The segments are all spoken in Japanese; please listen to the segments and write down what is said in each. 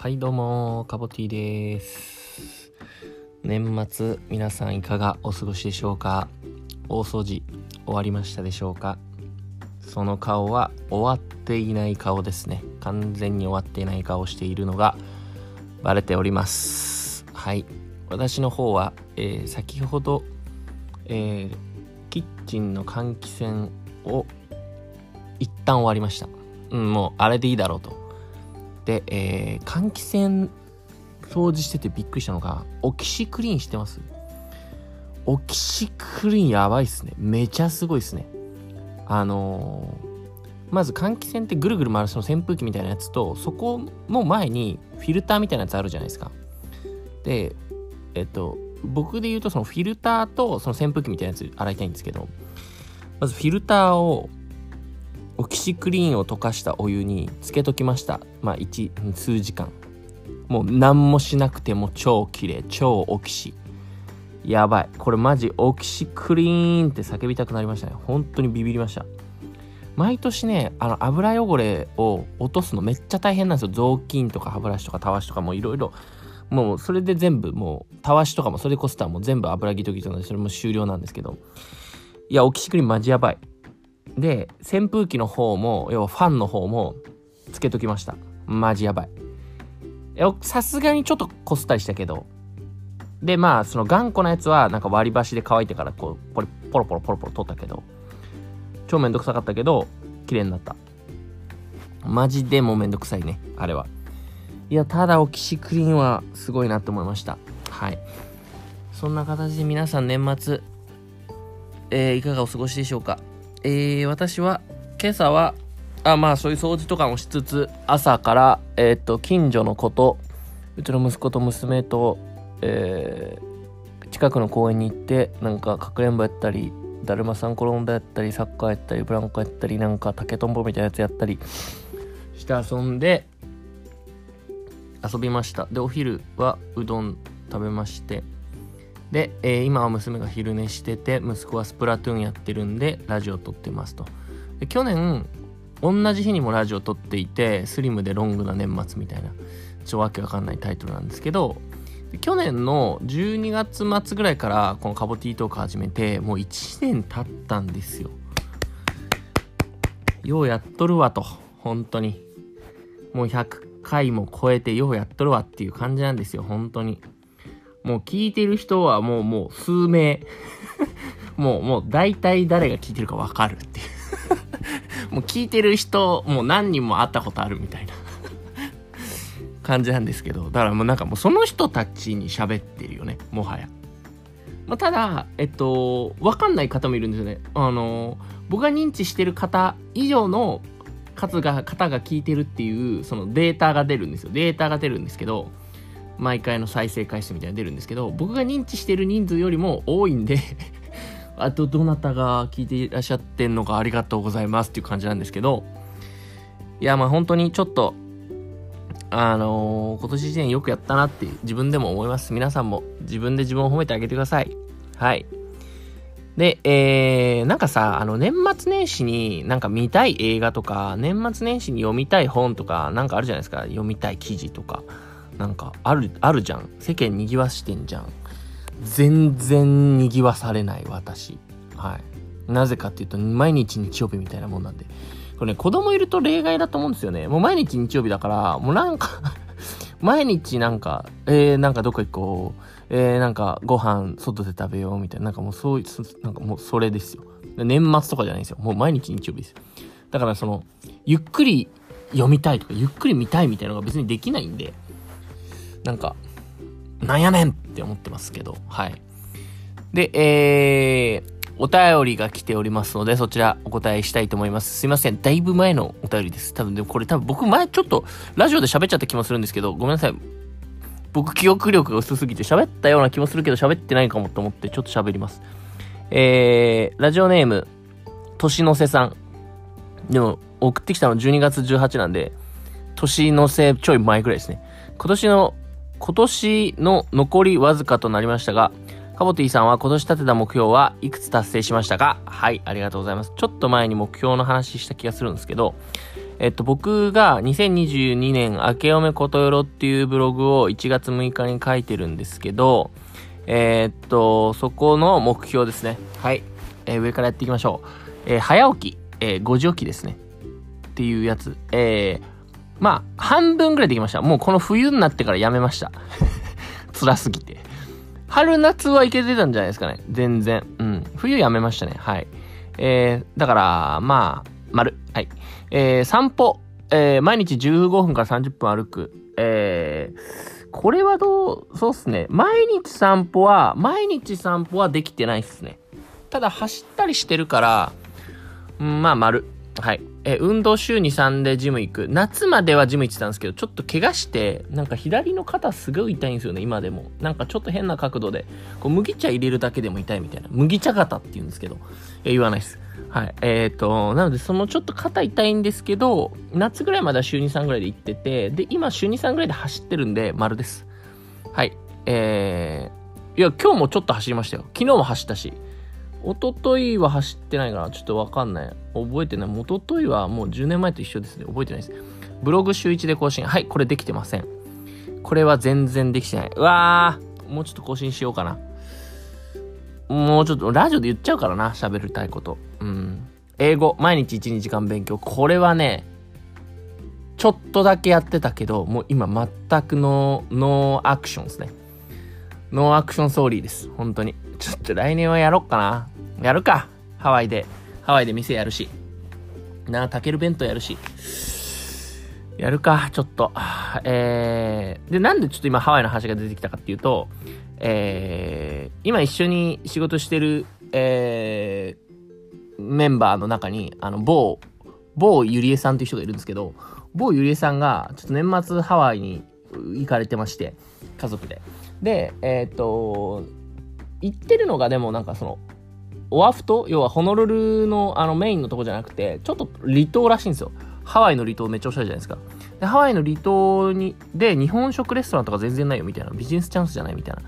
はいどうもカボティです。年末皆さんいかがお過ごしでしょうか？大掃除終わりましたでしょうか？その顔は終わっていない顔ですね。完全に終わっていない顔をしているのがバレております。はい。私の方は、えー、先ほど、えー、キッチンの換気扇を一旦終わりました。うんもうあれでいいだろうと。で、えー、換気扇掃除しててびっくりしたのがオキシクリーンしてます？オキシクリーンやばいっすね。めちゃすごいっすね。あのー、まず換気扇ってぐるぐる回るその扇風機みたいなやつとそこの前にフィルターみたいなやつあるじゃないですか。でえっと僕で言うとそのフィルターとその扇風機みたいなやつ洗いたいんですけどまずフィルターをオキシクリーンを溶かしたお湯につけときました。まあ1数時間。もう何もしなくても超綺麗。超オキシ。やばい。これマジオキシクリーンって叫びたくなりましたね。本当にビビりました。毎年ねあの油汚れを落とすのめっちゃ大変なんですよ。雑巾とか歯ブラシとかたわしとかもいろいろ。もうそれで全部もうたわしとかもそれでこそたもう全部油ギトギトなんでそれも終了なんですけど。いやオキシクリーンマジやばい。で扇風機の方も要はファンの方もつけときました。マジやばい。さすがにちょっとこすったりしたけど。でまあその頑固なやつはなんか割り箸で乾いてからこうポリポロポロポロポロ取ったけど。超めんどくさかったけど綺麗になった。マジでもうめんどくさいねあれは。いやただオキシクリーンはすごいなって思いました。はい。そんな形で皆さん年末えー、いかがお過ごしでしょうか。えー、私は今朝はあまあそういう掃除とかもしつつ朝からえっ、と近所の子とうちの息子と娘と、えー、近くの公園に行ってなんかかくれんぼやったりだるまさん転んだやったりサッカーやったりブランコやったりなんか竹とんぼみたいなやつやったりして遊んで遊びました。でお昼はうどん食べまして。で、えー、今は娘が昼寝してて息子はスプラトゥーンやってるんでラジオ撮ってますと。で去年同じ日にもラジオ撮っていてスリムでロングな年末みたいなちょわけわかんないタイトルなんですけど去年の12月末ぐらいからこのカボティートーク始めてもう1年経ったんですよ。ようやっとるわと本当に。もう100回も超えてようやっとるわっていう感じなんですよ本当に。もう聞いてる人はもうもう数名 もうもう大体誰が聞いてるかわかるっていう もう聞いてる人もう何人も会ったことあるみたいな感じなんですけどだからもうなんかもうその人たちに喋ってるよねもはや。まあ、ただ、えっと、わかんない方もいるんですよね。あの、僕が認知してる方以上の数が、方が聞いてるっていう、そのデータが出るんですよ。データが出るんですけど、毎回の再生回数みたいなの出るんですけど、僕が認知してる人数よりも多いんで あとどなたが聞いていらっしゃってんのかありがとうございますっていう感じなんですけど、いや、まあ本当にちょっと、あのー、今年1年よくやったなって自分でも思います。皆さんも自分で自分を褒めてあげてください。はい。で、えー、なんかさ、あの、年末年始になんか見たい映画とか、年末年始に読みたい本とか、なんかあるじゃないですか。読みたい記事とか。なんかある、あるじゃん。世間賑わしてんじゃん。全然賑わされない私。はい。なぜかっていうと、毎日日曜日みたいなもんなんで。これね、子供いると例外だと思うんですよね。もう毎日日曜日だから、もうなんか 毎日なんか、えー、なんかどこ行こう。えー、なんかご飯外で食べようみたいな。なんかもうそういう、なんかもうそれですよ。年末とかじゃないですよ。もう毎日日曜日ですよ。だからその、ゆっくり読みたいとか、ゆっくり見たいみたいなのが別にできないんで、なんか、なんやねんって思ってますけど、はい。で、えー、お便りが来ておりますので、そちらお答えしたいと思います。すいません。だいぶ前のお便りです。多分、でもこれ多分僕前ちょっとラジオで喋っちゃった気もするんですけど、ごめんなさい。僕記憶力が薄すぎて喋ったような気もするけど喋ってないかもと思ってちょっと喋ります。えー、ラジオネーム、年の瀬さん。でも、送ってきたの12月18なんで、年の瀬ちょい前くらいですね。今年の今年の残りわずかとなりましたが、カボティさんは今年立てた目標はいくつ達成しましたか？はい、ありがとうございます。ちょっと前に目標の話した気がするんですけど、えっと、僕が2022年明けおめことよろっていうブログを1月6日に書いてるんですけど、えー、っと、そこの目標ですね。はい。えー、上からやっていきましょう。えー、早起き、え、5時起きですね。っていうやつ。えー、まあ、半分ぐらいできました。もうこの冬になってからやめました。辛すぎて。春夏はいけてたんじゃないですかね。全然。うん。冬やめましたね。はい。えー、だから、まあ、丸。はい。えー、散歩。えー、毎日15分から30分歩く。えー、これはどう、そうっすね。毎日散歩は、毎日散歩はできてないっすね。ただ走ったりしてるから、うん、まあ、丸。はい。え運動週に3でジム行く。夏まではジム行ってたんですけど、ちょっと怪我して、なんか左の肩すごい痛いんですよね、今でも。なんかちょっと変な角度で、こう麦茶入れるだけでも痛いみたいな。麦茶肩って言うんですけど、え言わないです。はい。えっ、ー、と、なのでそのちょっと肩痛いんですけど、夏ぐらいまでは週2、3ぐらいで行ってて、で、今週2、3ぐらいで走ってるんで、丸です。はい。えー、いや、今日もちょっと走りましたよ。昨日も走ったし。一昨日は走ってないから、ちょっとわかんない。覚えてない。一昨日はもう10年前と一緒ですね。覚えてないです。ブログ週1で更新。はい、これできてません。これは全然できてない。うわー、もうちょっと更新しようかな。もうちょっと、ラジオで言っちゃうからな、喋りたいこと。うん。英語、毎日1、2時間勉強。これはね、ちょっとだけやってたけど、もう今全く no、no action ですね。 no action sorry です。本当に。ちょっと来年はやろっかな。やるか。ハワイで。ハワイで店やるし。なあ、タケル弁当やるし。やるか、ちょっと。えー、で、なんでちょっと今ハワイの話が出てきたかっていうと、えー、今一緒に仕事してる、えー、メンバーの中に、あの、某、某ゆりえさんという人がいるんですけど、某ゆりえさんが、ちょっと年末ハワイに行かれてまして、家族で。で、えっ、と、行ってるのがでもなんかその、オアフ島要はホノルルのあのメインのとこじゃなくて、ちょっと離島らしいんですよ。ハワイの離島めっちゃおしゃれじゃないですか。で、ハワイの離島に、で、日本食レストランとか全然ないよみたいな、ビジネスチャンスじゃないみたいな、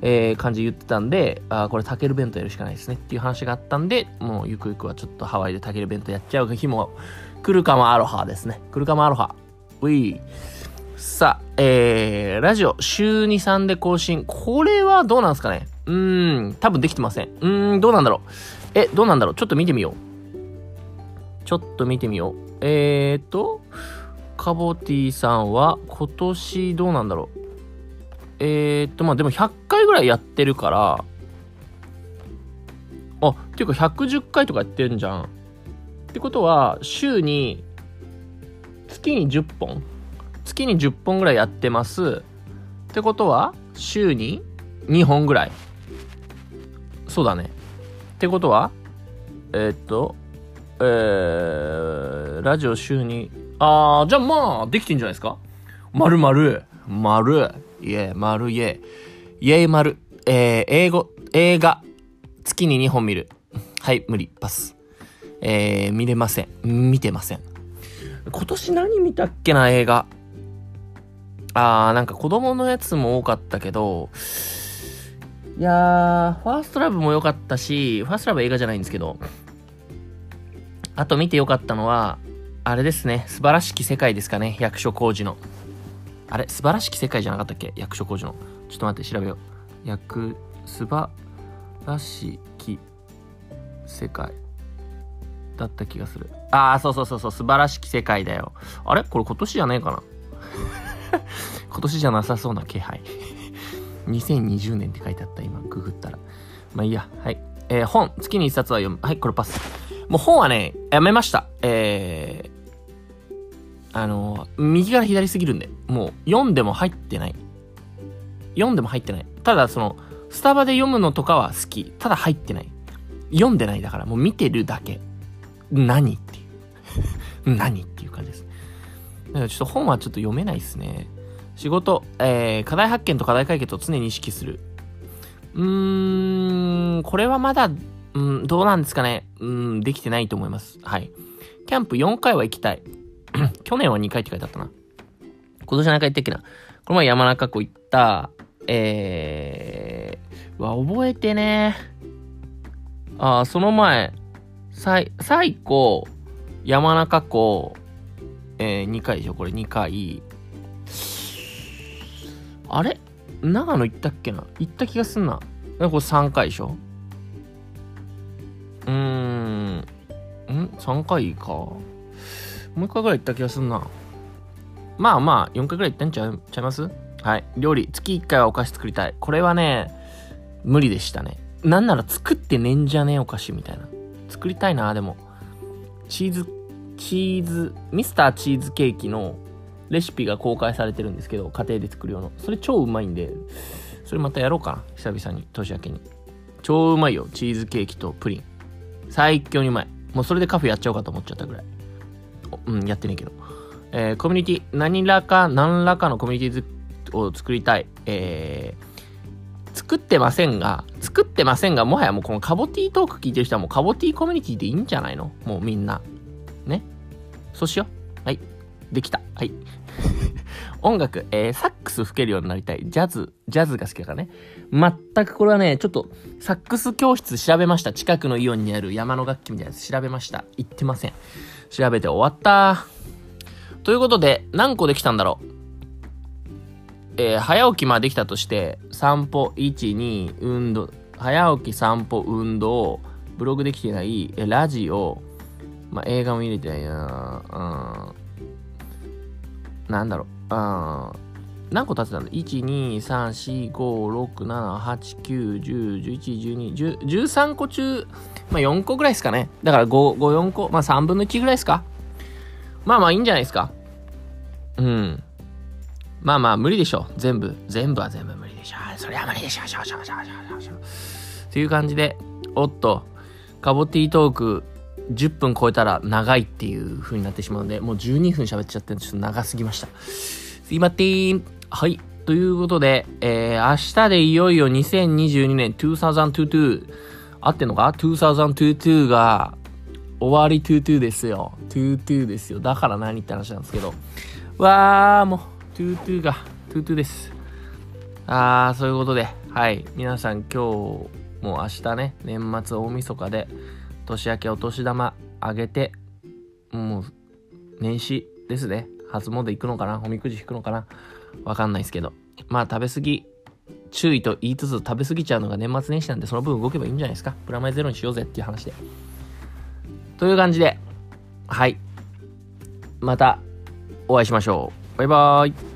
えー、感じで言ってたんで、あこれタケル弁当やるしかないですねっていう話があったんで、もうゆくゆくはちょっとハワイでタケル弁当やっちゃう日も来るかもアロハですね。来るかもアロハ。ウィー。さあ、えー、ラジオ週2、3で更新。これはどうなんですかね？うーん、多分できてません。うーん、どうなんだろう。え、どうなんだろう。ちょっと見てみよう。ちょっと見てみよう。えーと、カボティさんは今年どうなんだろう。えーと、まあでも100回ぐらいやってるから、あ、っていうか110回とかやってんじゃん。ってことは、週に、月に10本月に10本ぐらいやってます。ってことは、週に2本ぐらい。そうだね。ってことは、えー、っと、えー、ラジオ週に、あー、じゃあまあ、できてんじゃないですか？丸々、丸、イェー、丸イェー、イェー丸、えー、英語、映画、月に2本見る。はい、無理、パス。えー、見れません。見てません。今年何見たっけな、映画？あー、なんか子供のやつも多かったけど、いやー、ファーストラブも良かったし、ファーストラブ映画じゃないんですけど、あと見て良かったのは、あれですね、素晴らしき世界ですかね、役所広司の。あれ、素晴らしき世界じゃなかったっけ？役所広司の。ちょっと待って、調べよう。役、素晴らしき世界だった気がする。ああ、そうそうそうそう、素晴らしき世界だよ。あれ？これ今年じゃねえかな？今年じゃなさそうな気配2020年って書いてあった、今、ググったら。まあいいや。はい。えー、本、月に一冊は読む。はい、これパス。もう本はね、やめました。えー、あの、右から左すぎるんで、もう読んでも入ってない。読んでも入ってない。ただ、その、スタバで読むのとかは好き。ただ入ってない。読んでないだから、もう見てるだけ。何っていう。何っていう感じです。だからちょっと本はちょっと読めないですね。仕事、えー、課題発見と課題解決を常に意識する。うーん、これはまだ、うん、どうなんですかね。うん、できてないと思います。はい。キャンプ4回は行きたい。去年は2回って書いてあったな。今年は何回行ったっけな。この前山中湖行った、えー、わ、覚えてねあ、その前、最、最古、山中湖、えー、2回でしょこれ2回。あれ？長野行ったっけな？行った気がすんな。これ3回でしょ？うーん。ん ?3 回か。もう1回ぐらい行った気がすんな。まあまあ、4回ぐらい行ったんちゃちゃいます？はい。料理、月1回はお菓子作りたい。これはね、無理でしたね。なんなら作ってねんじゃねえお菓子みたいな。作りたいな、でも。チーズ、チーズ、ミスターチーズケーキのレシピが公開されてるんですけど、家庭で作る用の。それ超うまいんで、それまたやろうかな。久々に、年明けに。超うまいよ。チーズケーキとプリン。最強にうまい。もうそれでカフェやっちゃおうかと思っちゃったぐらい。うん、やってねえけど。えー、コミュニティ、何らか、何らかのコミュニティを作りたい。えー、作ってませんが、作ってませんが、もはやもうこのカボティートーク聞いてる人はもうカボティコミュニティでいいんじゃないの？もうみんな。ね？そうしよう。はい。できた。はい。音楽、えー、サックス吹けるようになりたい。ジャズ、ジャズが好きだからね。全くこれはね、ちょっと、サックス教室調べました。近くのイオンにある山の楽器みたいなやつ調べました。行ってません。調べて終わった。ということで、何個できたんだろう。えー、早起きまできたとして、散歩、1、2、運動、早起き、散歩、運動、ブログできてない、えラジオ、まあ、映画も入れてないなうん。なんだろう。うん。何個経ってたんだ ?1,2,3,4,5,6,7,8,9,10,11,12,13 個中、まあ4個ぐらいですかね。だから5、5、4個、まあ3分の1ぐらいですか。まあまあいいんじゃないですか。うん。まあまあ無理でしょ。全部。全部は全部無理でしょ。そりゃ無理でしょ。しょしょしょしょしょ。という感じで、おっと、カボティートーク10分超えたら長いっていう風になってしまうので、もう12分喋っちゃってちょっと長すぎました。すいません。はい。ということで、えー、明日でいよいよ2022年2022合ってんのか ?2022 が終わり22ですよ。22ですよ。だから何って話なんですけど。わー、もう、22が、22です。あー、そういうことで、はい。皆さん今日、もう明日ね、年末大晦日で、年明けお年玉あげて、もう、年始ですね。初詣行くのかな？おみくじ引くのかな？わかんないですけど。まあ食べ過ぎ、注意と言いつつ食べ過ぎちゃうのが年末年始なんでその分動けばいいんじゃないですか？プラマイゼロにしようぜっていう話で。という感じで、はい。またお会いしましょう。バイバーイ。